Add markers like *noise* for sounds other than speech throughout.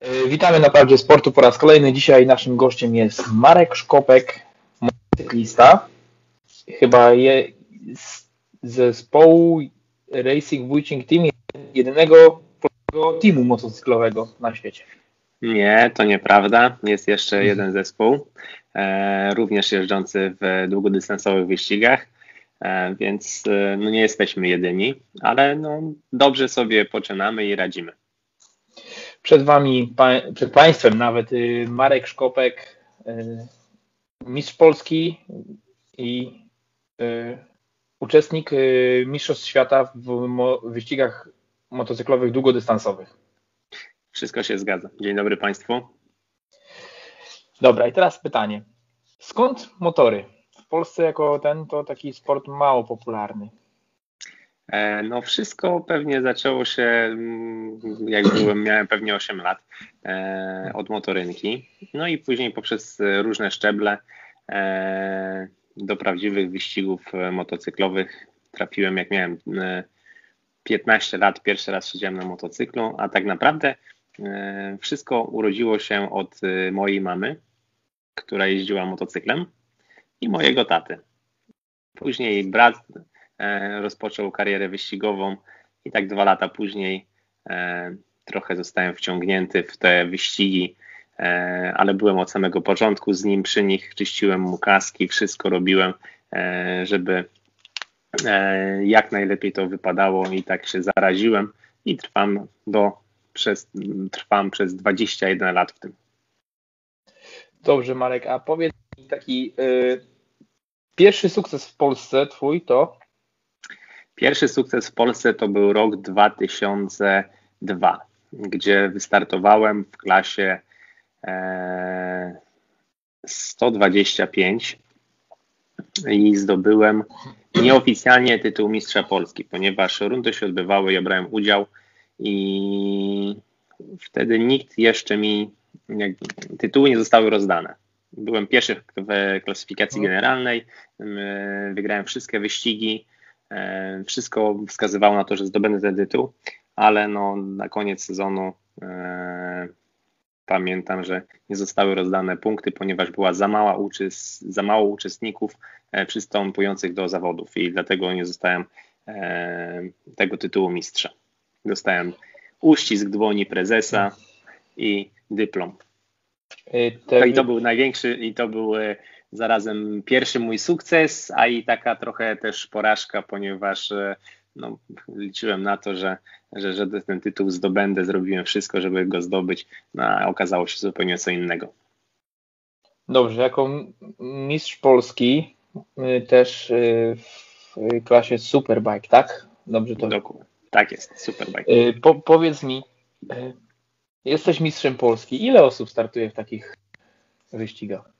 E, witamy na Prawdzie Sportu po raz kolejny. Dzisiaj naszym gościem jest Marek Szkopek, motocyklista. Chyba je, z zespołu Racing Witching Team, jedynego teamu motocyklowego na świecie. Nie, to nieprawda. Jest jeszcze jeden zespół, e, również jeżdżący w długodystansowych wyścigach, e, więc e, no nie jesteśmy jedyni, ale no, dobrze sobie poczynamy i radzimy. Przed Wami, przed Państwem nawet y, Marek Szkopek, y, mistrz Polski i y, uczestnik Mistrzostw Świata w wyścigach motocyklowych długodystansowych. Wszystko się zgadza. Dzień dobry Państwu. Dobra, i teraz pytanie. Skąd motory? W Polsce jako ten to taki sport mało popularny. E, no wszystko pewnie zaczęło się, mm, jak byłem, miałem pewnie 8 lat, e, od motorynki. No i później poprzez różne szczeble e, do prawdziwych wyścigów motocyklowych trafiłem, jak miałem 15 lat, pierwszy raz siedziałem na motocyklu, a tak naprawdę wszystko urodziło się od mojej mamy, która jeździła motocyklem i mojego taty. Później brat rozpoczął karierę wyścigową i tak dwa lata później e, trochę zostałem wciągnięty w te wyścigi, e, ale byłem od samego początku z nim przy nich, czyściłem mu kaski, wszystko robiłem, żeby jak najlepiej to wypadało i tak się zaraziłem i trwam do przez, trwam przez 21 lat w tym. Dobrze Marek, a powiedz mi taki y, pierwszy sukces w Polsce twój to? Pierwszy sukces w Polsce to był rok 2002, gdzie wystartowałem w klasie 125 e, i zdobyłem nieoficjalnie tytuł mistrza Polski, ponieważ rundy się odbywały, ja brałem udział i wtedy nikt jeszcze mi, tytuły nie zostały rozdane. Byłem pierwszy w klasyfikacji generalnej, wygrałem wszystkie wyścigi, wszystko wskazywało na to, że zdobędę ten tytuł, ale no, na koniec sezonu e, pamiętam, że nie zostały rozdane punkty, ponieważ była za, mała uczys, za mało uczestników e, przystępujących do zawodów i dlatego nie zostałem e, tego tytułu mistrza. Dostałem uścisk dłoni prezesa i dyplom. No I to był największy, i to był zarazem pierwszy mój sukces, a i taka trochę też porażka, ponieważ e, no, liczyłem na to, że, że, że ten tytuł zdobędę, zrobiłem wszystko, żeby go zdobyć, no, a okazało się zupełnie co innego. Dobrze, jako mistrz Polski y, też y, w klasie Superbike, tak? Dobrze to. Dokładnie. Tak jest, Superbike. Y, po, powiedz mi, jesteś mistrzem Polski. Ile osób startuje w takich wyścigach?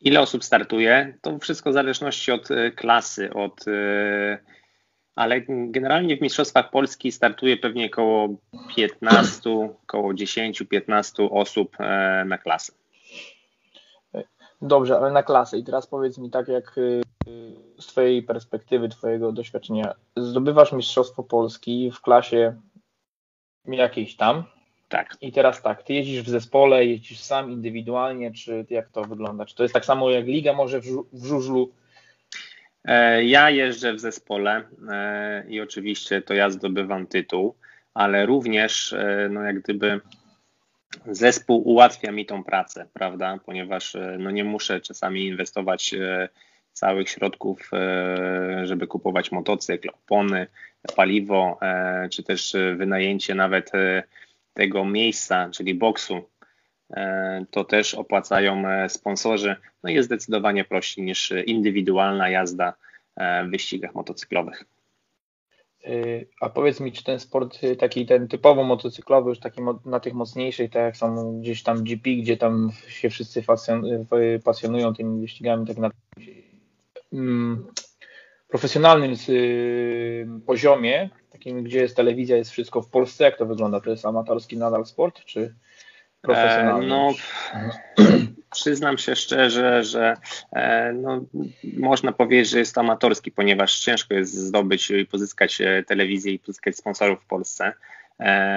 Ile osób startuje? To wszystko w zależności od e, klasy, od, e, ale generalnie w Mistrzostwach Polski startuje pewnie około 15, około 10-15 osób e, na klasę. Dobrze, ale na klasę. I teraz powiedz mi tak, jak z Twojej perspektywy, Twojego doświadczenia, zdobywasz Mistrzostwo Polski w klasie jakiejś tam, tak. I teraz tak, ty jeździsz w zespole, jeździsz sam indywidualnie, czy jak to wygląda? Czy to jest tak samo jak liga może w, w żużlu? E, ja jeżdżę w zespole e, i oczywiście to ja zdobywam tytuł, ale również e, no jak gdyby zespół ułatwia mi tą pracę, prawda? Ponieważ no nie muszę czasami inwestować całych środków, żeby kupować motocykl, opony, paliwo, czy też wynajęcie nawet tego miejsca, czyli boksu, e, to też opłacają e, sponsorzy. No jest zdecydowanie prościej niż indywidualna jazda e, w wyścigach motocyklowych. A powiedz mi, czy ten sport taki ten typowo motocyklowy, już taki na tych mocniejszych, tak jak są gdzieś tam GP, gdzie tam się wszyscy pasjonują tymi wyścigami, tak na mm, profesjonalnym poziomie, takim, gdzie jest telewizja, jest wszystko w Polsce, jak to wygląda? To jest amatorski nadal sport, czy profesjonalny? E, no, *clears throat* przyznam się szczerze, że e, no, można powiedzieć, że jest amatorski, ponieważ ciężko jest zdobyć i pozyskać e, telewizję i pozyskać sponsorów w Polsce.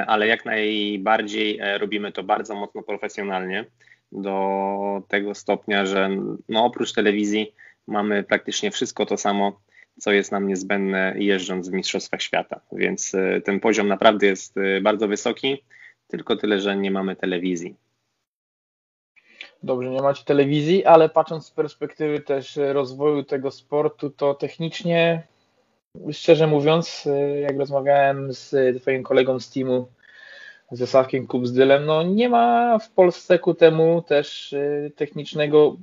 ale jak najbardziej robimy to bardzo mocno profesjonalnie do tego stopnia, że no oprócz telewizji mamy praktycznie wszystko to samo, co jest nam niezbędne jeżdżąc w Mistrzostwach Świata. Więc e, ten poziom naprawdę jest e, bardzo wysoki, tylko tyle, że nie mamy telewizji. Dobrze, nie macie telewizji, ale patrząc z perspektywy też rozwoju tego sportu, to technicznie, szczerze mówiąc, e, jak rozmawiałem z Twoim kolegą z teamu, ze Sławkiem Kubzdylem, no nie ma w Polsce ku temu też technicznego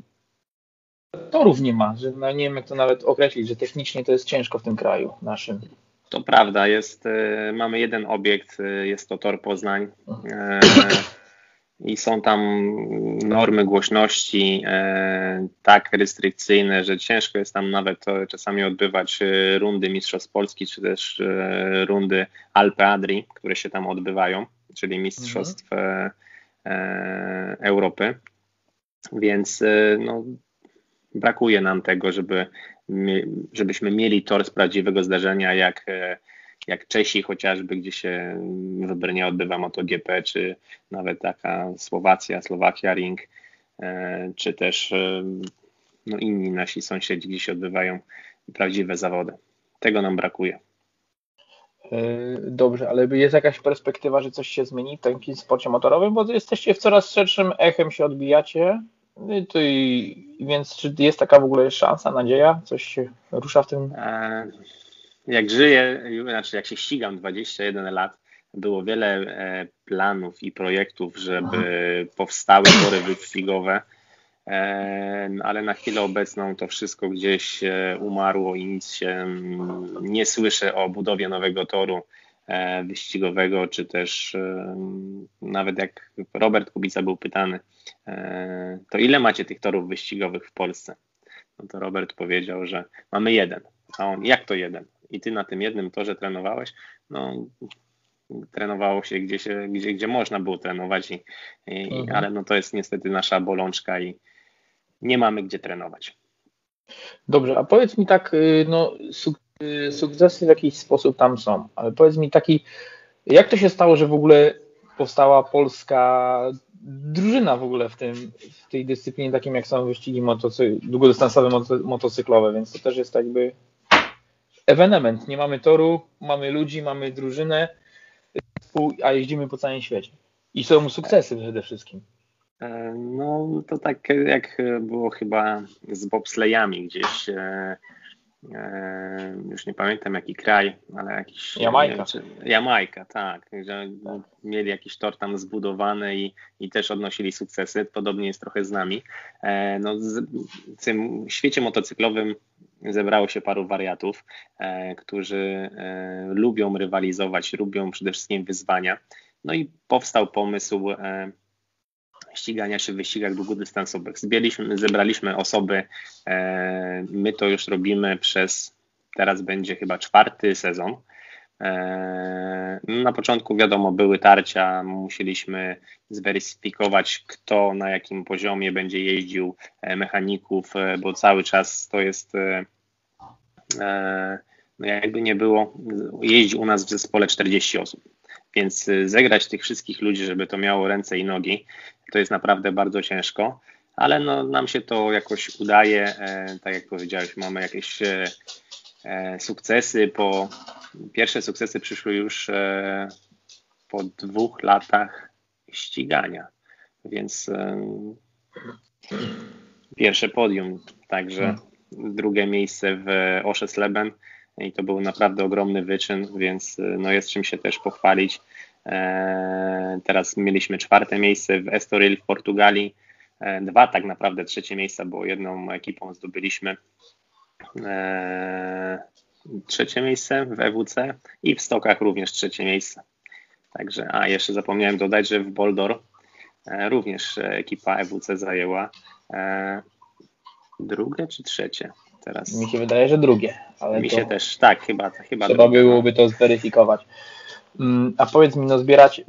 torów nie ma, że no nie wiem jak to nawet określić, że technicznie to jest ciężko w tym kraju naszym. To prawda, jest, e, mamy jeden obiekt, e, jest to Tor Poznań e, i są tam normy głośności tak restrykcyjne, że ciężko jest tam nawet czasami odbywać rundy Mistrzostw Polski, czy też rundy Alpe Adri, które się tam odbywają, czyli Mistrzostw mhm. Europy. Więc no, brakuje nam tego, żeby, żebyśmy mieli tor z prawdziwego zdarzenia, jak, e, jak Czesi chociażby, gdzie się w Brnie odbywa MotoGP, czy nawet taka Słowacja, Słowakia Ring, e, czy też e, no, inni nasi sąsiedzi, gdzie się odbywają prawdziwe zawody. Tego nam brakuje. Dobrze, ale jest jakaś perspektywa, że coś się zmieni w takim sporcie motorowym, bo jesteście w coraz szerszym echem się odbijacie to i, więc czy jest taka w ogóle szansa, nadzieja? Coś się rusza w tym? E, jak żyję, znaczy jak się ścigam 21 lat, było wiele e, planów i projektów, żeby Aha. powstały tory wyścigowe, e, ale na chwilę obecną to wszystko gdzieś umarło i nic się nie słyszę o budowie nowego toru wyścigowego, czy też nawet jak Robert Kubica był pytany, E, to ile macie tych torów wyścigowych w Polsce? No to Robert powiedział, że mamy jeden. A on, jak to jeden? I ty na tym jednym torze trenowałeś? No, trenowało się gdzie, się, gdzie, gdzie można było trenować, i, i mhm. ale no to jest niestety nasza bolączka i nie mamy gdzie trenować. Dobrze, a powiedz mi tak, y, no sukcesy w jakiś sposób tam są, ale powiedz mi taki, jak to się stało, że w ogóle powstała polska drużyna w ogóle w, tym, w tej dyscyplinie, takim jak są wyścigi motocy, długodystansowe motocyklowe, więc to też jest jakby ewenement. Nie mamy toru, mamy ludzi, mamy drużynę, a jeździmy po całym świecie. I są sukcesy przede wszystkim. E, no to tak jak było chyba z bobslejami gdzieś E, już nie pamiętam jaki kraj, ale jakiś. Jamajka. Czy, Jamajka, tak. Że mieli jakiś tor tam zbudowany i, i też odnosili sukcesy. Podobnie jest trochę z nami. E, no, w tym świecie motocyklowym zebrało się paru wariatów, e, którzy lubią rywalizować, lubią przede wszystkim wyzwania. No i powstał pomysł ścigania się w wyścigach długodystansowych. Zbieraliśmy, zebraliśmy osoby, e, my to już robimy przez, teraz będzie chyba czwarty sezon. E, na początku wiadomo, były tarcia, musieliśmy zweryfikować, kto na jakim poziomie będzie jeździł, e, mechaników, bo cały czas to jest no jakby nie było, jeździ u nas w zespole 40 osób. Więc zegrać tych wszystkich ludzi, żeby to miało ręce i nogi, to jest naprawdę bardzo ciężko, ale no, nam się to jakoś udaje. E, tak jak powiedziałeś, mamy jakieś e, e, sukcesy. Po, pierwsze sukcesy przyszły już po dwóch latach ścigania, więc pierwsze podium, także drugie miejsce w Oszesleben i to był naprawdę ogromny wyczyn, więc no jest czym się też pochwalić. E, teraz mieliśmy czwarte miejsce w Estoril w Portugalii. E, dwa tak naprawdę trzecie miejsca, bo jedną ekipą zdobyliśmy e, trzecie miejsce w EWC i w Stokach również trzecie miejsce. Także, a jeszcze zapomniałem dodać, że w Boldor również ekipa EWC zajęła drugie czy trzecie? Teraz. Mi się wydaje, że drugie. Mi się też, tak, chyba. chyba trzeba drugie. byłoby to zweryfikować. Mm, a powiedz mi, no zbierać,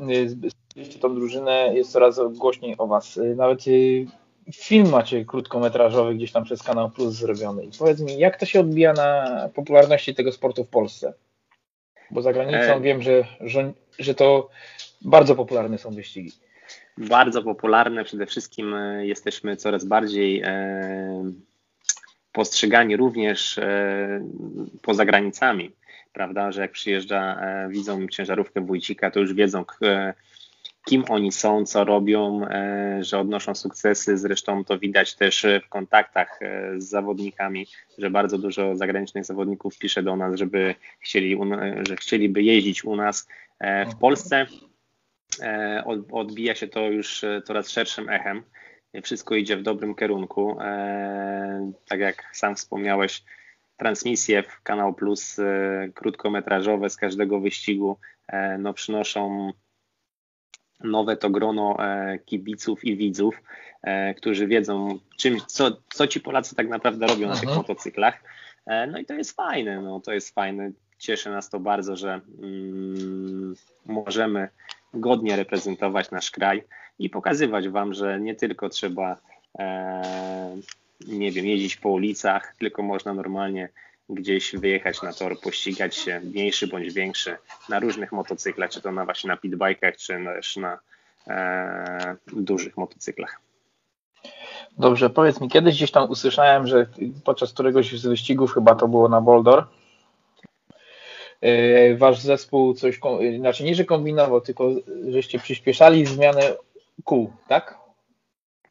y, tą drużynę, jest coraz głośniej o Was. Y, nawet y, film macie krótkometrażowy gdzieś tam przez Kanał Plus zrobiony. I powiedz mi, jak to się odbija na popularności tego sportu w Polsce? Bo za granicą e... wiem, że, że, że to bardzo popularne są wyścigi. Bardzo popularne. Przede wszystkim jesteśmy coraz bardziej e, postrzegani również e, poza granicami, prawda, że jak przyjeżdża, e, widzą ciężarówkę Wójcika, to już wiedzą, kim oni są, co robią, e, że odnoszą sukcesy. Zresztą to widać też w kontaktach z zawodnikami, że bardzo dużo zagranicznych zawodników pisze do nas, żeby chcieli, że chcieliby jeździć u nas w Polsce. Odbija się to już coraz szerszym echem wszystko idzie w dobrym kierunku. E, tak jak sam wspomniałeś, transmisje w Kanał Plus e, krótkometrażowe z każdego wyścigu e, no, przynoszą nowe to grono kibiców i widzów, którzy wiedzą, czym, co, co ci Polacy tak naprawdę robią na tych motocyklach. No i to jest fajne, no, to jest fajne. Cieszy nas to bardzo, że mm, możemy godnie reprezentować nasz kraj i pokazywać Wam, że nie tylko trzeba, e, nie wiem, jeździć po ulicach, tylko można normalnie gdzieś wyjechać na tor, pościgać się, mniejszy bądź większy, na różnych motocyklach, czy to na właśnie na pitbikach, czy też na e, dużych motocyklach. Dobrze, powiedz mi, kiedyś gdzieś tam usłyszałem, że podczas któregoś z wyścigów, chyba to było na Boldor, e, wasz zespół coś, znaczy nie, że kombinował, tylko żeście przyspieszali zmianę kół, tak?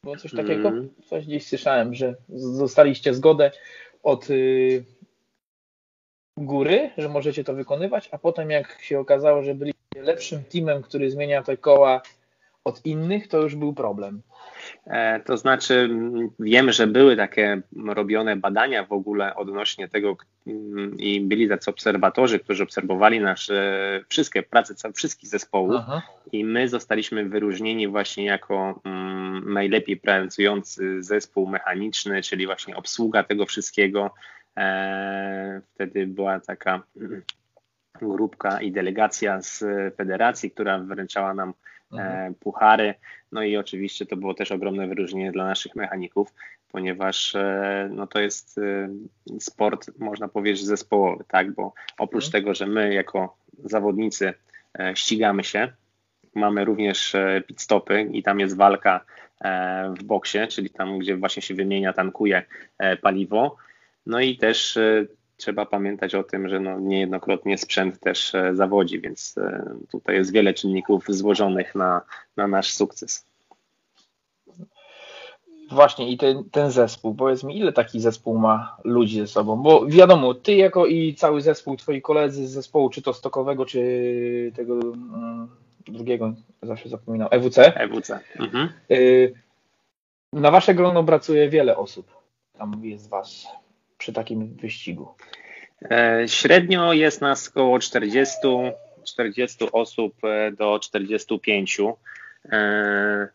Było coś takiego? Mm. Coś gdzieś słyszałem, że dostaliście zgodę od y, góry, że możecie to wykonywać, a potem jak się okazało, że byliście lepszym teamem, który zmienia te koła od innych, to już był problem. E, to znaczy, wiem, że były takie robione badania w ogóle odnośnie tego i byli tacy obserwatorzy, którzy obserwowali nasze wszystkie prace wszystkich zespołów Aha. i my zostaliśmy wyróżnieni właśnie jako mm, najlepiej pracujący zespół mechaniczny, czyli właśnie obsługa tego wszystkiego. E, wtedy była taka *clears throat* grupka i delegacja z federacji, która wręczała nam mhm. puchary. No i oczywiście to było też ogromne wyróżnienie dla naszych mechaników, ponieważ e, no to jest e, sport, można powiedzieć, zespołowy, tak? Bo oprócz mhm. tego, że my jako zawodnicy ścigamy się, mamy również pit stopy i tam jest walka w boksie, czyli tam, gdzie właśnie się wymienia, tankuje paliwo. No i też trzeba pamiętać o tym, że no niejednokrotnie sprzęt też e, zawodzi, więc e, tutaj jest wiele czynników złożonych na, na nasz sukces. Właśnie i ten, ten zespół, powiedz mi, ile taki zespół ma ludzi ze sobą? Bo wiadomo, ty jako i cały zespół, twoi koledzy z zespołu, czy to stokowego, czy tego mm, drugiego, zawsze zapominam, EWC. EWC. Mhm. Y, na wasze grono pracuje wiele osób. Tam jest was przy takim wyścigu? E, średnio jest nas około 40, 40 osób e, do 45. E,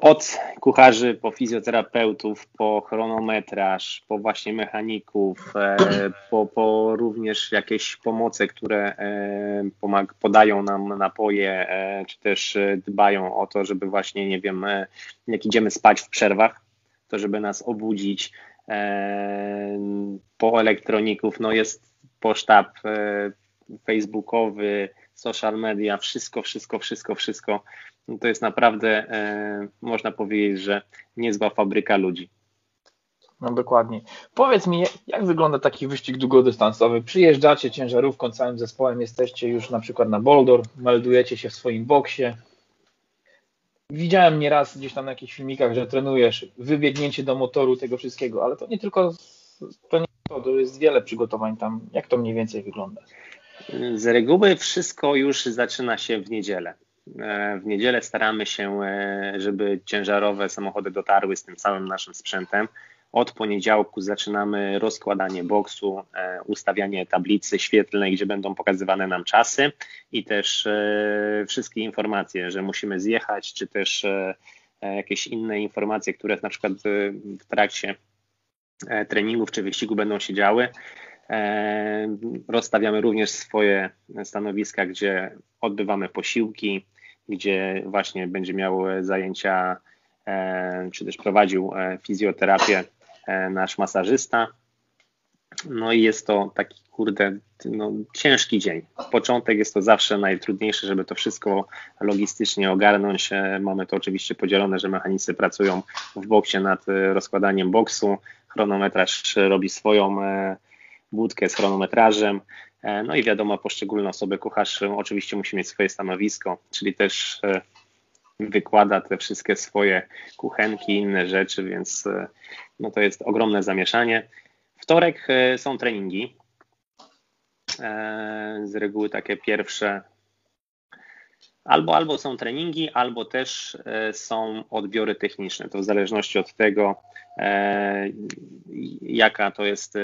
od kucharzy po fizjoterapeutów, po chronometraż, po właśnie mechaników, po, po również jakieś pomoce, które pomag- podają nam napoje, czy też dbają o to, żeby właśnie, nie wiem, jak idziemy spać w przerwach, to żeby nas obudzić, po elektroników, no jest posztab e, facebookowy, social media, wszystko, wszystko, wszystko, wszystko. No to jest naprawdę, e, można powiedzieć, że niezła fabryka ludzi. No dokładnie. Powiedz mi, jak wygląda taki wyścig długodystansowy? Przyjeżdżacie ciężarówką, całym zespołem, jesteście już na przykład na Boulder, meldujecie się w swoim boksie, Widziałem nieraz gdzieś tam na jakichś filmikach, że trenujesz wybiegnięcie do motoru tego wszystkiego, ale to nie tylko to, nie to, to jest wiele przygotowań tam. Jak to mniej więcej wygląda? Z reguły wszystko już zaczyna się w niedzielę. E, w niedzielę staramy się, e, żeby ciężarowe samochody dotarły z tym całym naszym sprzętem. Od poniedziałku zaczynamy rozkładanie boksu, e, ustawianie tablicy świetlnej, gdzie będą pokazywane nam czasy i też e, wszystkie informacje, że musimy zjechać, czy też e, jakieś inne informacje, które na przykład w trakcie treningów czy wyścigu będą się działy. Rozstawiamy również swoje stanowiska, gdzie odbywamy posiłki, gdzie właśnie będzie miał zajęcia, czy też prowadził fizjoterapię nasz masażysta. No i jest to taki, kurde, no, ciężki dzień. Początek jest to zawsze najtrudniejsze, żeby to wszystko logistycznie ogarnąć. E, mamy to oczywiście podzielone, że mechanicy pracują w boksie nad e, rozkładaniem boksu, chronometraż robi swoją e, budkę z chronometrażem, no i wiadomo, poszczególne osoby, kucharz oczywiście musi mieć swoje stanowisko, czyli też wykłada te wszystkie swoje kuchenki, inne rzeczy, więc no to jest ogromne zamieszanie. Wtorek e, są treningi. E, z reguły takie pierwsze. Albo, albo są treningi, albo też e, są odbiory techniczne. To w zależności od tego, jaka to jest,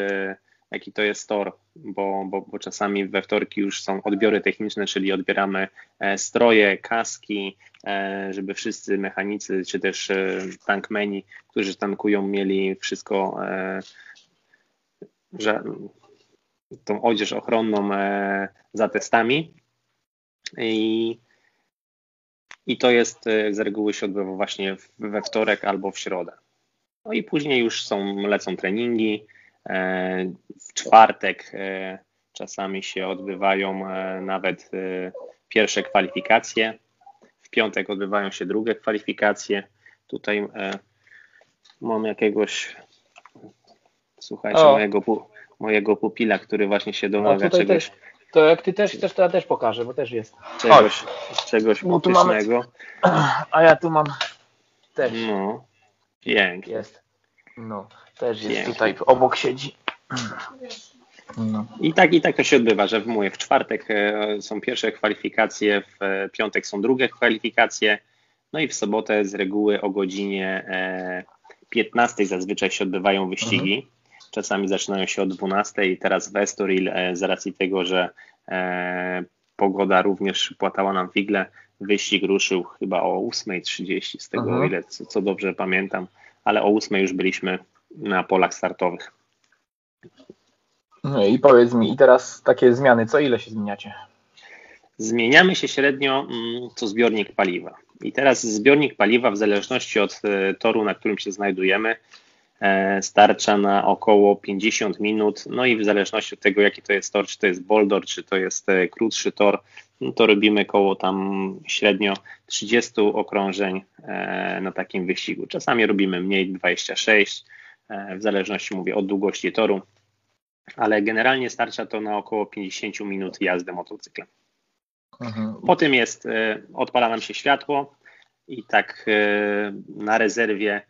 jaki to jest tor, bo, bo, bo czasami we wtorki już są odbiory techniczne, czyli odbieramy stroje, kaski, żeby wszyscy mechanicy czy też tankmeni, którzy tankują, mieli wszystko tą odzież ochronną e, za testami i, i to jest e, z reguły się odbywa właśnie we wtorek albo w środę. No i później już są, lecą treningi. E, w czwartek czasami się odbywają nawet pierwsze kwalifikacje. W piątek odbywają się drugie kwalifikacje. Tutaj mam jakiegoś Słuchajcie, mojego, mojego pupila, który właśnie się domaga czegoś. Też, to jak ty też chcesz, to ja też pokażę, bo też jest. Czegoś, czegoś no, Mamy, *clears throat* a ja tu mam też. No, pięknie. Jest. No, też jest pięknie. tutaj obok siedzi. No. I tak i tak to się odbywa, że w mówię, w czwartek e, są pierwsze kwalifikacje, w e, piątek są drugie kwalifikacje, no i w sobotę z reguły o godzinie 15 e, zazwyczaj się odbywają wyścigi. Mhm. Czasami zaczynają się o 12 i teraz w Estoril z racji tego, że pogoda również płatała nam figle, wyścig ruszył chyba o 8.30 z tego, o ile co, co dobrze pamiętam, ale o 8 już byliśmy na polach startowych. No i powiedz mi, i teraz takie zmiany, co ile się zmieniacie? Zmieniamy się średnio mm, co zbiornik paliwa. I teraz zbiornik paliwa, w zależności od e, toru, na którym się znajdujemy, E, starcza na około 50 minut. No i w zależności od tego, jaki to jest tor, czy to jest boulder, czy to jest e, krótszy tor, no to robimy koło tam średnio 30 okrążeń na takim wyścigu. Czasami robimy mniej, 26, w zależności mówię od długości toru, ale generalnie starcza to na około 50 minut jazdy motocyklem. Po tym jest, odpala nam się światło i tak na rezerwie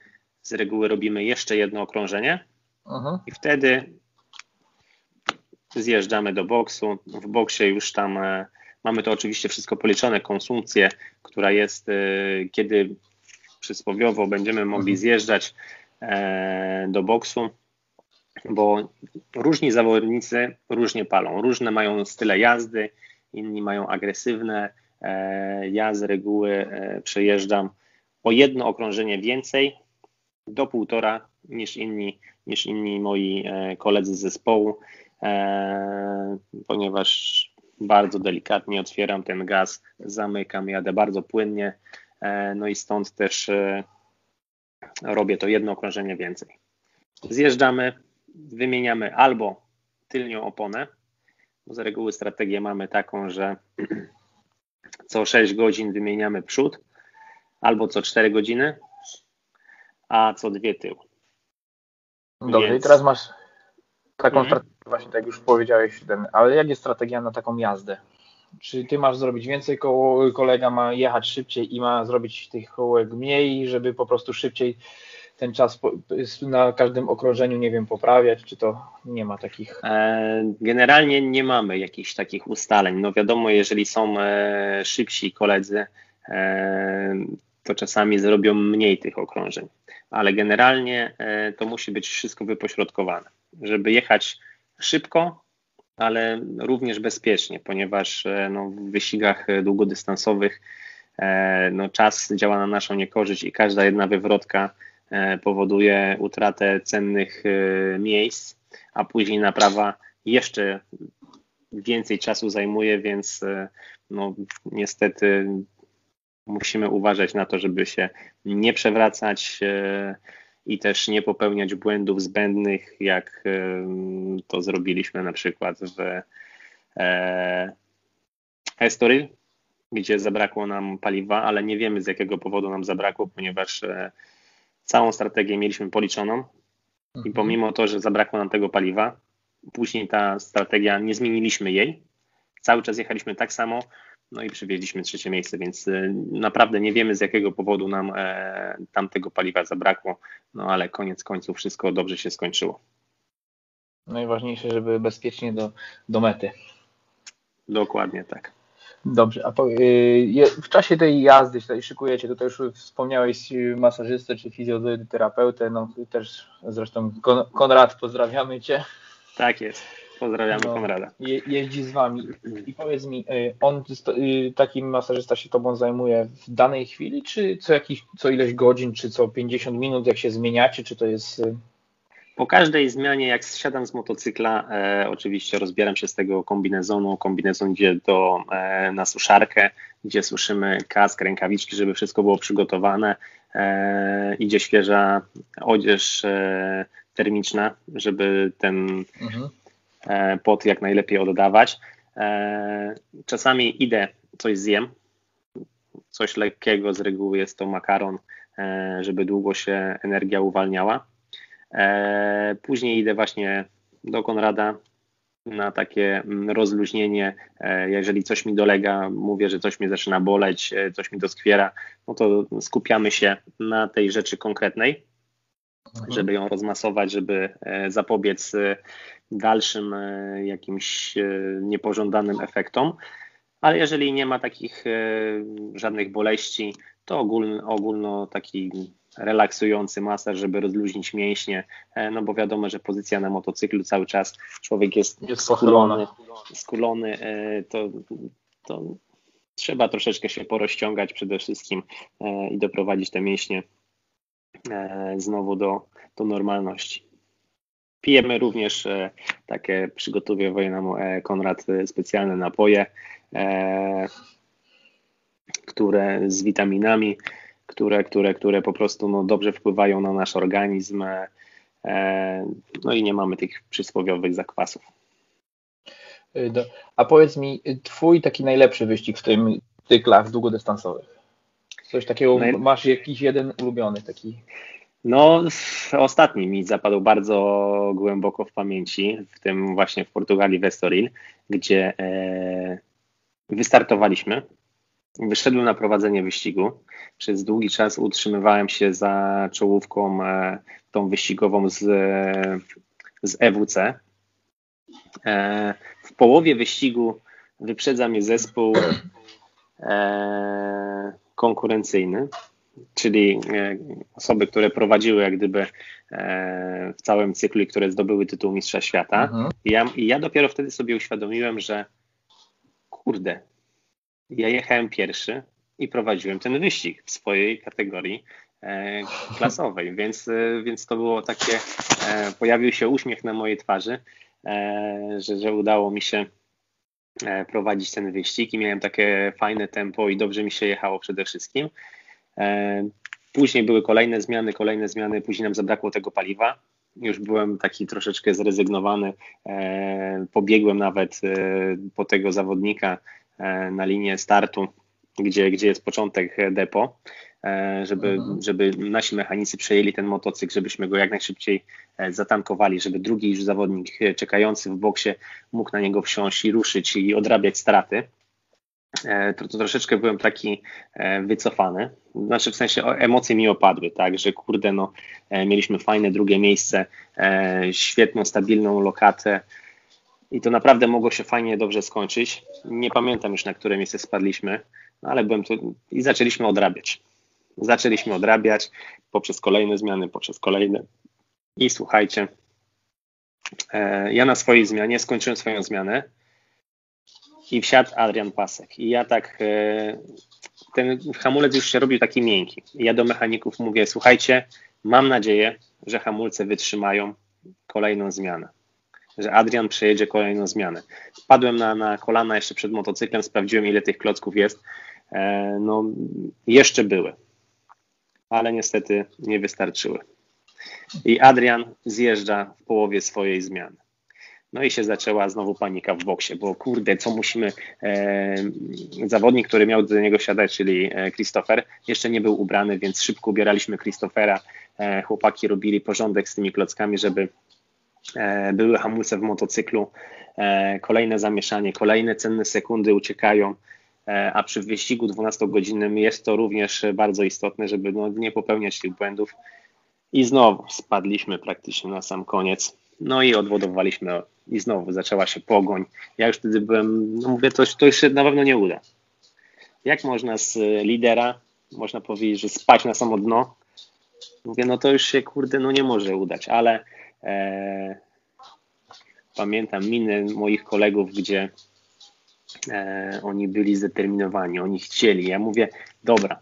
z reguły robimy jeszcze jedno okrążenie Aha. i wtedy zjeżdżamy do boksu. W boksie już tam e, mamy to oczywiście wszystko policzone, konsumpcję, która jest, e, kiedy przysłowiowo będziemy mogli mhm. zjeżdżać e, do boksu, bo różni zawodnicy różnie palą, różne mają style jazdy, inni mają agresywne. Ja z reguły przejeżdżam o jedno okrążenie więcej do półtora niż inni, niż inni moi e, koledzy z zespołu, e, ponieważ bardzo delikatnie otwieram ten gaz, zamykam, jadę bardzo płynnie, e, no i stąd też robię to jedno okrążenie więcej. Zjeżdżamy, wymieniamy albo tylnią oponę, bo z reguły strategię mamy taką, że *clears throat* co 6 godzin wymieniamy przód, albo co 4 godziny, a co dwie tył. Dobrze, Więc... i teraz masz taką mhm. strategię, właśnie tak już powiedziałeś, ten, ale jak jest strategia na taką jazdę? Czy ty masz zrobić więcej koło, kolega ma jechać szybciej i ma zrobić tych kołek mniej, żeby po prostu szybciej ten czas na każdym okrążeniu, nie wiem, poprawiać, czy to nie ma takich? E, generalnie nie mamy jakichś takich ustaleń. No wiadomo, jeżeli są e, szybsi koledzy, e, to czasami zrobią mniej tych okrążeń ale generalnie to musi być wszystko wypośrodkowane, żeby jechać szybko, ale również bezpiecznie, ponieważ e, no, w wyścigach długodystansowych e, no, czas działa na naszą niekorzyść i każda jedna wywrotka powoduje utratę cennych miejsc, a później naprawa jeszcze więcej czasu zajmuje, więc no, niestety musimy uważać na to, żeby się nie przewracać. I też nie popełniać błędów zbędnych, jak to zrobiliśmy na przykład w e, Estoril, gdzie zabrakło nam paliwa, ale nie wiemy z jakiego powodu nam zabrakło, ponieważ e, całą strategię mieliśmy policzoną i mhm. pomimo to, że zabrakło nam tego paliwa, później ta strategia, nie zmieniliśmy jej, cały czas jechaliśmy tak samo, no i przywieźliśmy trzecie miejsce, więc e, naprawdę nie wiemy z jakiego powodu nam e, tamtego paliwa zabrakło, no ale koniec końców wszystko dobrze się skończyło. Najważniejsze, żeby bezpiecznie do, do mety. Dokładnie tak. Dobrze, a po, y, w czasie tej jazdy, tutaj szykujecie, tutaj już wspomniałeś masażystę czy fizjoterapeutę, no też zresztą Konrad, pozdrawiamy Cię. Tak jest, pozdrawiamy no, Konrada. Je, jeździ z Wami i powiedz mi, y, on, y, taki masażysta się Tobą zajmuje w danej chwili, czy co, jakiś, co ileś godzin, czy co 50 minut, jak się zmieniacie, czy to jest po każdej zmianie, jak zsiadam z motocykla, e, oczywiście rozbieram się z tego kombinezonu. Kombinezon idzie do, e, na suszarkę, gdzie suszymy kask, rękawiczki, żeby wszystko było przygotowane. E, idzie świeża odzież e, termiczna, żeby ten mhm. E, pot jak najlepiej oddawać. E, czasami idę, coś zjem, coś lekkiego, z reguły jest to makaron, żeby długo się energia uwalniała E, później idę właśnie do Konrada na takie mm, rozluźnienie. E, jeżeli coś mi dolega, mówię, że coś mnie zaczyna boleć, e, coś mi doskwiera, no to skupiamy się na tej rzeczy konkretnej. Żeby ją rozmasować, żeby zapobiec dalszym jakimś niepożądanym efektom. Ale jeżeli nie ma takich żadnych boleści, to ogólno, ogólno taki relaksujący masaż, żeby rozluźnić mięśnie, e, no bo wiadomo, że pozycja na motocyklu cały czas człowiek jest, jest skulony, skulony e, to, to trzeba troszeczkę się porozciągać przede wszystkim e, i doprowadzić te mięśnie znowu do, do normalności. Pijemy również takie, przygotowuje nam Konrad specjalne napoje, które z witaminami, które, które, które po prostu no, dobrze wpływają na nasz organizm. E, no i nie mamy tych przysłowiowych zakwasów. A powiedz mi, twój taki najlepszy wyścig w tym cyklach długodystansowych? Coś takiego, masz jakiś jeden ulubiony taki? No, ostatni mi zapadł bardzo głęboko w pamięci, w tym właśnie w Portugalii, w Estoril, gdzie e, wystartowaliśmy Wyszedłem na prowadzenie wyścigu. Przez długi czas utrzymywałem się za czołówką e, tą wyścigową z, z EWC. E, w połowie wyścigu wyprzedza mnie zespół e, konkurencyjny, czyli osoby, które prowadziły jak gdyby w całym cyklu i które zdobyły tytuł Mistrza Świata. Mhm. I ja, I ja dopiero wtedy sobie uświadomiłem, że kurde, ja jechałem pierwszy i prowadziłem ten wyścig w swojej kategorii e, klasowej, *laughs* więc, e, więc to było takie, e, pojawił się uśmiech na mojej twarzy, że, że udało mi się prowadzić ten wyścig i miałem takie fajne tempo i dobrze mi się jechało przede wszystkim. Później były kolejne zmiany, kolejne zmiany, później nam zabrakło tego paliwa. Już byłem taki troszeczkę zrezygnowany. Pobiegłem nawet po tego zawodnika, E, na linię startu, gdzie, gdzie jest początek depo, e, żeby, mhm. żeby nasi mechanicy przejęli ten motocykl, żebyśmy go jak najszybciej e, zatankowali, żeby drugi już zawodnik czekający w boksie mógł na niego wsiąść i ruszyć i odrabiać straty. To, to troszeczkę byłem taki wycofany. Znaczy, w sensie emocje mi opadły, tak, że kurde, no, mieliśmy fajne drugie miejsce, świetną, stabilną lokatę, i to naprawdę mogło się fajnie, dobrze skończyć. Nie pamiętam już, na które miejsce spadliśmy, no ale byłem tu i zaczęliśmy odrabiać. Zaczęliśmy odrabiać poprzez kolejne zmiany, poprzez kolejne. I słuchajcie, e, ja na swojej zmianie skończyłem swoją zmianę i wsiadł Adrian Pasek. I ja tak, e, ten hamulec już się robił taki miękki. I ja do mechaników mówię, słuchajcie, mam nadzieję, że hamulce wytrzymają kolejną zmianę że Adrian przejedzie kolejną zmianę. Padłem na, na kolana jeszcze przed motocyklem, sprawdziłem ile tych klocków jest. E, no, jeszcze były, ale niestety nie wystarczyły. I Adrian zjeżdża w połowie swojej zmiany. No i się zaczęła znowu panika w boksie, bo kurde, co musimy. E, zawodnik, który miał do niego siadać, czyli e, Christopher, jeszcze nie był ubrany, więc szybko ubieraliśmy Christophera. E, chłopaki robili porządek z tymi klockami, żeby e, były hamulce w motocyklu. E, kolejne zamieszanie, kolejne cenne sekundy uciekają. E, a przy wyścigu 12-godzinnym jest to również bardzo istotne, żeby no, nie popełniać tych błędów. I znowu spadliśmy praktycznie na sam koniec. No i odwodowaliśmy i znowu zaczęła się pogoń. Ja już wtedy byłem, no mówię, to, to już się na pewno nie uda. Jak można z lidera, można powiedzieć, że spać na samo dno? Mówię, no to już się kurde, no nie może udać, ale e, pamiętam miny moich kolegów, gdzie e, oni byli zdeterminowani, oni chcieli. Ja mówię, dobra,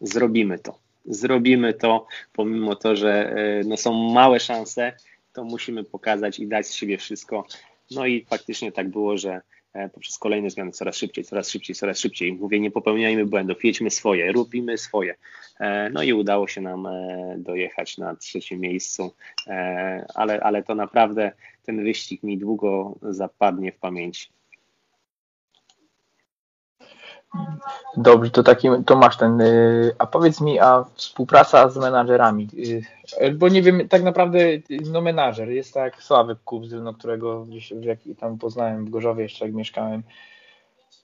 zrobimy to. Zrobimy to, pomimo to, że e, no, są małe szanse, to musimy pokazać i dać z siebie wszystko. No i faktycznie tak było, że e, poprzez kolejne zmiany coraz szybciej, coraz szybciej, coraz szybciej. Mówię, nie popełniajmy błędów, jedźmy swoje, robimy swoje. E, no i udało się nam dojechać na trzecim miejscu, ale, ale to naprawdę ten wyścig mi długo zapadnie w pamięci. Dobrze, to taki, to masz ten. Y, a powiedz mi, a współpraca z menadżerami, y, bo nie wiem, tak naprawdę, no menadżer jest tak Sławek Kubzyl, no którego gdzieś jak tam poznałem w Gorzowie jeszcze jak mieszkałem.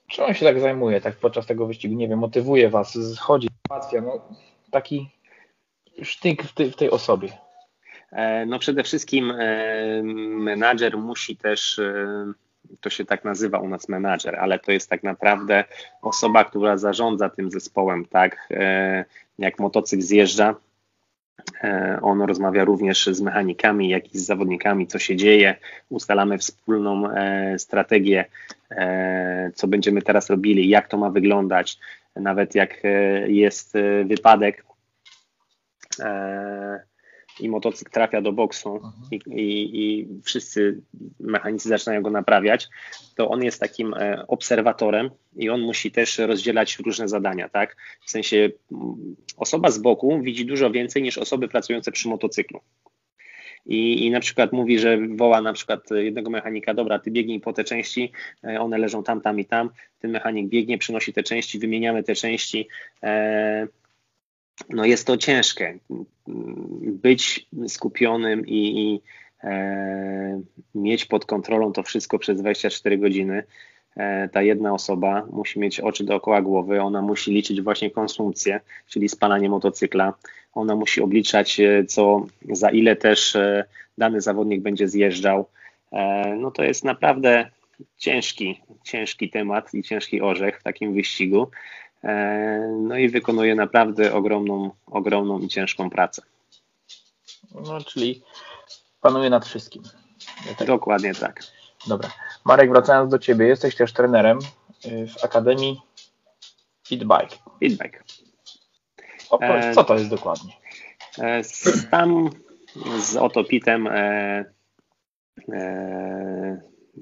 Czy on się tak zajmuje, tak podczas tego wyścigu, nie wiem, motywuje was, chodzi, załatwia, no taki sztyk w tej, w tej osobie. E, no przede wszystkim e, menadżer musi też e, to się tak nazywa u nas menadżer, ale to jest tak naprawdę osoba, która zarządza tym zespołem, tak? E, jak motocykl zjeżdża, e, on rozmawia również z mechanikami, jak i z zawodnikami, co się dzieje. Ustalamy wspólną e, strategię, co będziemy teraz robili, jak to ma wyglądać. Nawet jak jest wypadek, i motocykl trafia do boksu mhm. i, i, i, wszyscy mechanicy zaczynają go naprawiać, to on jest takim e, obserwatorem i on musi też rozdzielać różne zadania, tak? W sensie mm, osoba z boku widzi dużo więcej niż osoby pracujące przy motocyklu. I, I na przykład mówi, że woła na przykład jednego mechanika, dobra, ty biegnij po te części, e, one leżą tam, tam i tam, ten mechanik biegnie, przynosi te części, wymieniamy te części, e, no jest to ciężkie. Być skupionym i, i e, mieć pod kontrolą to wszystko przez 24 godziny. E, ta jedna osoba musi mieć oczy dookoła głowy, ona musi liczyć właśnie konsumpcję, czyli spalanie motocykla. Ona musi obliczać, e, co za ile też e, dany zawodnik będzie zjeżdżał. E, no to jest naprawdę ciężki, ciężki temat i ciężki orzech w takim wyścigu. E, no i wykonuje naprawdę ogromną, ogromną i ciężką pracę. No, czyli panuje nad wszystkim. tak. Dokładnie tak. Dobra. Marek, wracając do Ciebie, jesteś też trenerem y, w Akademii Feedbike. Feedbike. E, co to jest dokładnie? E, tam z Otopitem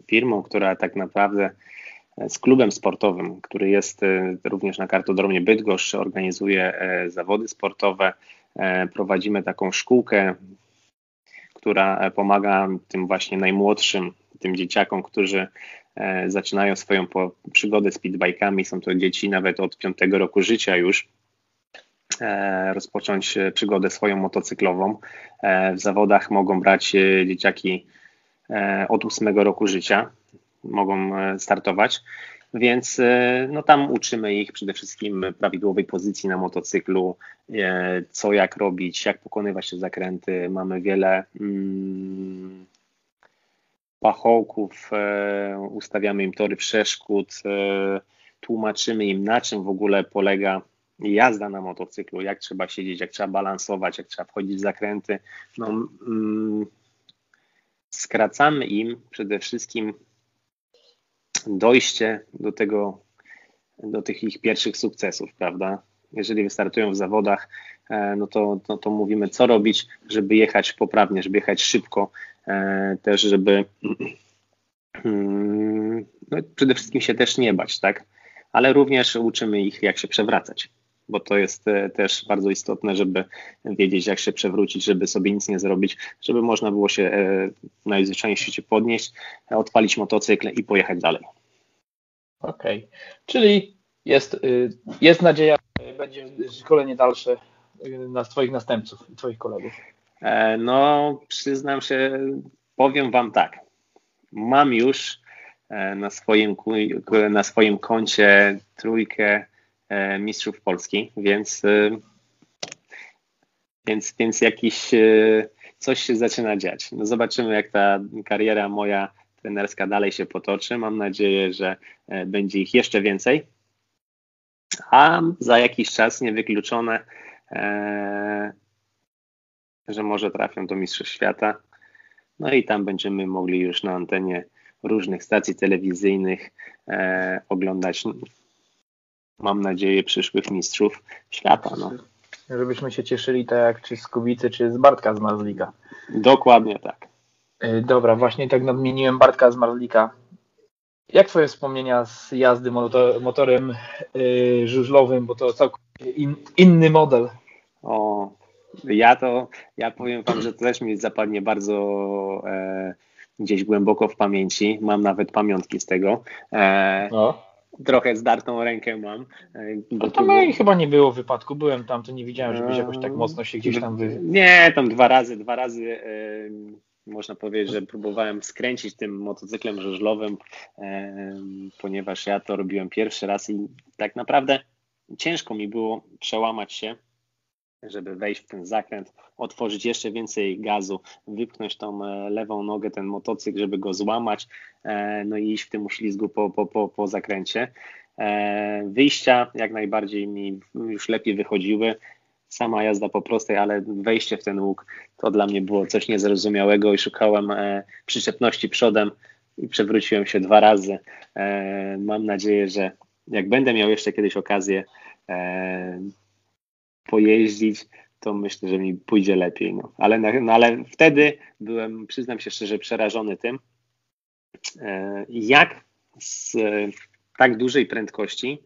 firmą, która tak naprawdę z klubem sportowym, który jest e, również na kartodromie Bydgoszcz, organizuje e, zawody sportowe. E, prowadzimy taką szkółkę, która pomaga tym właśnie najmłodszym, tym dzieciakom, którzy zaczynają swoją przygodę z pitbajkami. Są to dzieci nawet od piątego roku życia już rozpocząć przygodę swoją motocyklową. W zawodach mogą brać dzieciaki od ósmego roku życia mogą e, startować. Więc e, no, tam uczymy ich przede wszystkim prawidłowej pozycji na motocyklu, e, co jak robić, jak pokonywać te zakręty. Mamy wiele mm, pachołków, ustawiamy im tory przeszkód, tłumaczymy im na czym w ogóle polega jazda na motocyklu, jak trzeba siedzieć, jak trzeba balansować, jak trzeba wchodzić w zakręty. No, mm, skracamy im przede wszystkim dojście do tego, do tych ich pierwszych sukcesów, prawda? Jeżeli wystartują w zawodach, e, no to, no to mówimy, co robić, żeby jechać poprawnie, żeby jechać szybko, e, też żeby no, przede wszystkim się też nie bać, tak? Ale również uczymy ich, jak się przewracać. Bo to jest e, też bardzo istotne, żeby wiedzieć, jak się przewrócić, żeby sobie nic nie zrobić, żeby można było się e, najzwyczajniej w świecie podnieść, odpalić motocykl i pojechać dalej. Okej, okay. czyli jest, y, jest nadzieja, że będzie szkolenie dalsze y, na Twoich następców i Twoich kolegów. No, przyznam się, powiem Wam tak. Mam już na swoim, na swoim koncie trójkę E, mistrzów Polski, więc, e, więc, więc jakiś e, coś się zaczyna dziać. No zobaczymy, jak ta kariera moja trenerska dalej się potoczy. Mam nadzieję, że będzie ich jeszcze więcej. A za jakiś czas niewykluczone, że może trafią do Mistrzostw Świata. No i tam będziemy mogli już na antenie różnych stacji telewizyjnych oglądać mam nadzieję, przyszłych mistrzów świata. No. Żebyśmy się cieszyli tak jak czy z Kubicy, czy z Bartka z Marzlika. Dokładnie tak. Y, dobra, właśnie tak nadmieniłem Bartka z Marzlika. Jak twoje wspomnienia z jazdy motor, motorem yy, żużlowym, bo to całkowicie in, inny model? O, ja to, ja powiem wam, że to też mi zapadnie bardzo e, gdzieś głęboko w pamięci. Mam nawet pamiątki z tego. E, trochę zdartą rękę mam. No to było... chyba nie było wypadku. Byłem tam, to nie widziałem, żebyś jakoś tak mocno się gdzieś tam wy... Nie, tam dwa razy, dwa razy yy, można powiedzieć, że próbowałem skręcić tym motocyklem żużlowym, yy, ponieważ ja to robiłem pierwszy raz i tak naprawdę ciężko mi było przełamać się żeby wejść w ten zakręt, otworzyć jeszcze więcej gazu, wypchnąć tą e, lewą nogę, ten motocykl, żeby go złamać, e, no i iść w tym uślizgu po, po, po, po zakręcie. E, wyjścia jak najbardziej mi już lepiej wychodziły. Sama jazda po prostej, ale wejście w ten łuk to dla mnie było coś niezrozumiałego i szukałem przyczepności przodem i przewróciłem się dwa razy. Mam nadzieję, że jak będę miał jeszcze kiedyś okazję pojeździć, to myślę, że mi pójdzie lepiej. No. Ale, no, ale wtedy byłem, przyznam się szczerze, przerażony tym, e, jak z tak dużej prędkości,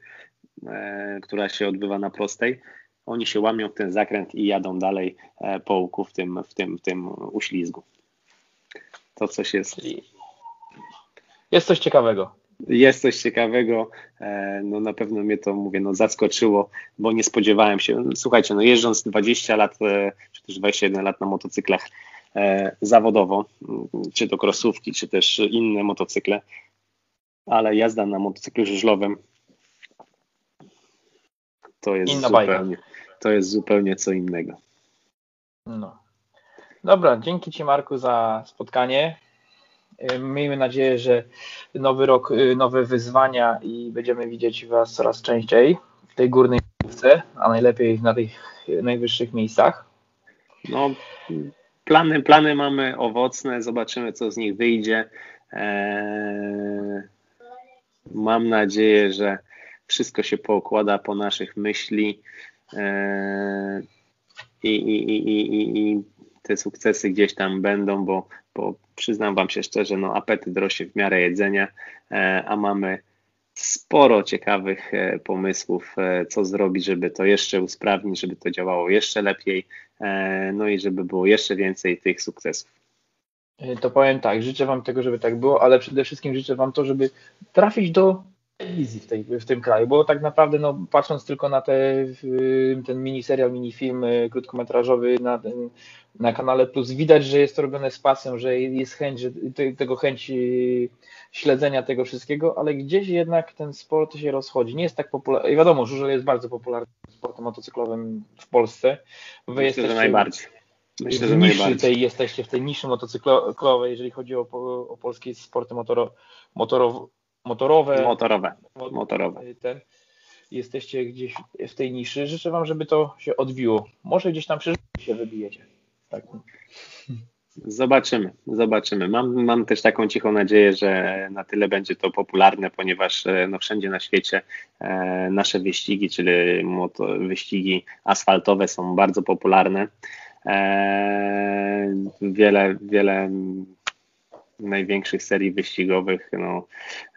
e, która się odbywa na prostej, oni się łamią w ten zakręt i jadą dalej e, po łuku w tym, w tym, w tym uślizgu. To coś jest. Jest coś ciekawego jest coś ciekawego. E, no na pewno mnie to, mówię, no zaskoczyło, bo nie spodziewałem się. Słuchajcie, no jeżdżąc 20 lat, e, czy też 21 lat na motocyklach e, zawodowo, czy to krosówki, czy też inne motocykle, ale jazda na motocyklu żużlowym to jest Inna zupełnie, to jest zupełnie co innego. No. Dobra, dzięki Ci Marku za spotkanie. Y, miejmy nadzieję, że nowy rok, y, nowe wyzwania i będziemy widzieć Was coraz częściej w tej górnej miejsce, a najlepiej na tych najwyższych miejscach. No, plany, plany mamy owocne, zobaczymy co z nich wyjdzie. Eee, mam nadzieję, że wszystko się poukłada po naszych myśli eee, i, i, i, i, i te sukcesy gdzieś tam będą, bo, bo przyznam Wam się szczerze, no apetyt rośnie w miarę jedzenia, e, a mamy sporo ciekawych e, pomysłów, e, co zrobić, żeby to jeszcze usprawnić, żeby to działało jeszcze lepiej, no i żeby było jeszcze więcej tych sukcesów. To powiem tak, życzę Wam tego, żeby tak było, ale przede wszystkim życzę Wam to, żeby trafić do w, tej, w tym kraju, bo tak naprawdę no, patrząc tylko na te, ten miniserial, minifilm y, krótkometrażowy na, na kanale Plus, widać, że jest to robione z pasją, że jest chęć, że te, tego chęć y, śledzenia tego wszystkiego, ale gdzieś jednak ten sport się rozchodzi. Nie jest tak popularny. I wiadomo, żużel jest bardzo popularnym sportem motocyklowym w Polsce. Wy Myślę, jesteście, że najbardziej. Myślę, w niszy tej jesteście w tej niszy motocyklowej, jeżeli chodzi o, o polskie sporty motoro, motorowe motorowe. Motorowe. motorowe. Ten, jesteście gdzieś w tej niszy. Życzę Wam, żeby to się odbiło. Może gdzieś tam przyszłość się wybijecie. Tak. Zobaczymy, zobaczymy. Mam, mam też taką cichą nadzieję, że na tyle będzie to popularne, ponieważ e, no, wszędzie na świecie e, nasze wyścigi, czyli moto, wyścigi asfaltowe są bardzo popularne. E, wiele, wiele największych serii wyścigowych. No,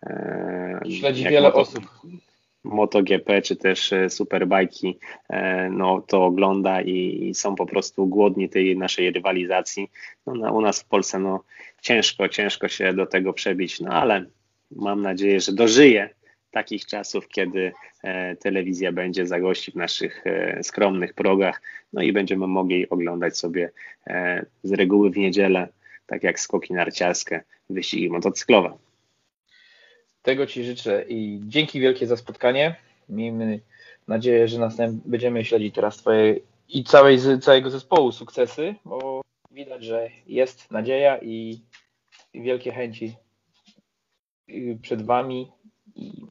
e, Śledzi wiele moto, osób. MotoGP czy też e, Superbajki e, no, to ogląda i, i, są po prostu głodni tej naszej rywalizacji. No, no, u nas w Polsce no, ciężko, ciężko się do tego przebić, no ale mam nadzieję, że dożyję takich czasów, kiedy e, telewizja będzie zagości w naszych e, skromnych progach, no i będziemy mogli oglądać sobie e, z reguły w niedzielę, tak jak skoki narciarskie, wyścigi motocyklowe. Tego Ci życzę i dzięki wielkie za spotkanie. Miejmy nadzieję, że następnie będziemy śledzić teraz Twoje i całej, całego zespołu sukcesy, bo widać, że jest nadzieja i wielkie chęci przed Wami. I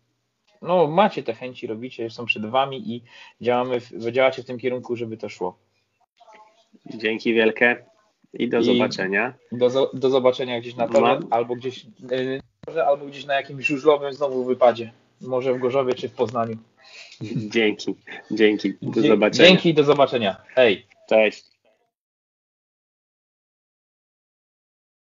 no, macie te chęci, robicie, są przed Wami i działamy, działacie w tym kierunku, żeby to szło. Dzięki wielkie i do I zobaczenia. Do, do zobaczenia gdzieś na torze, albo gdzieś yy, albo gdzieś na jakimś żużlowym znowu wypadzie. Może w Gorzowie czy w Poznaniu. Dzięki, dzięki. Do zobaczenia. Dzięki, do zobaczenia. Hej. Cześć.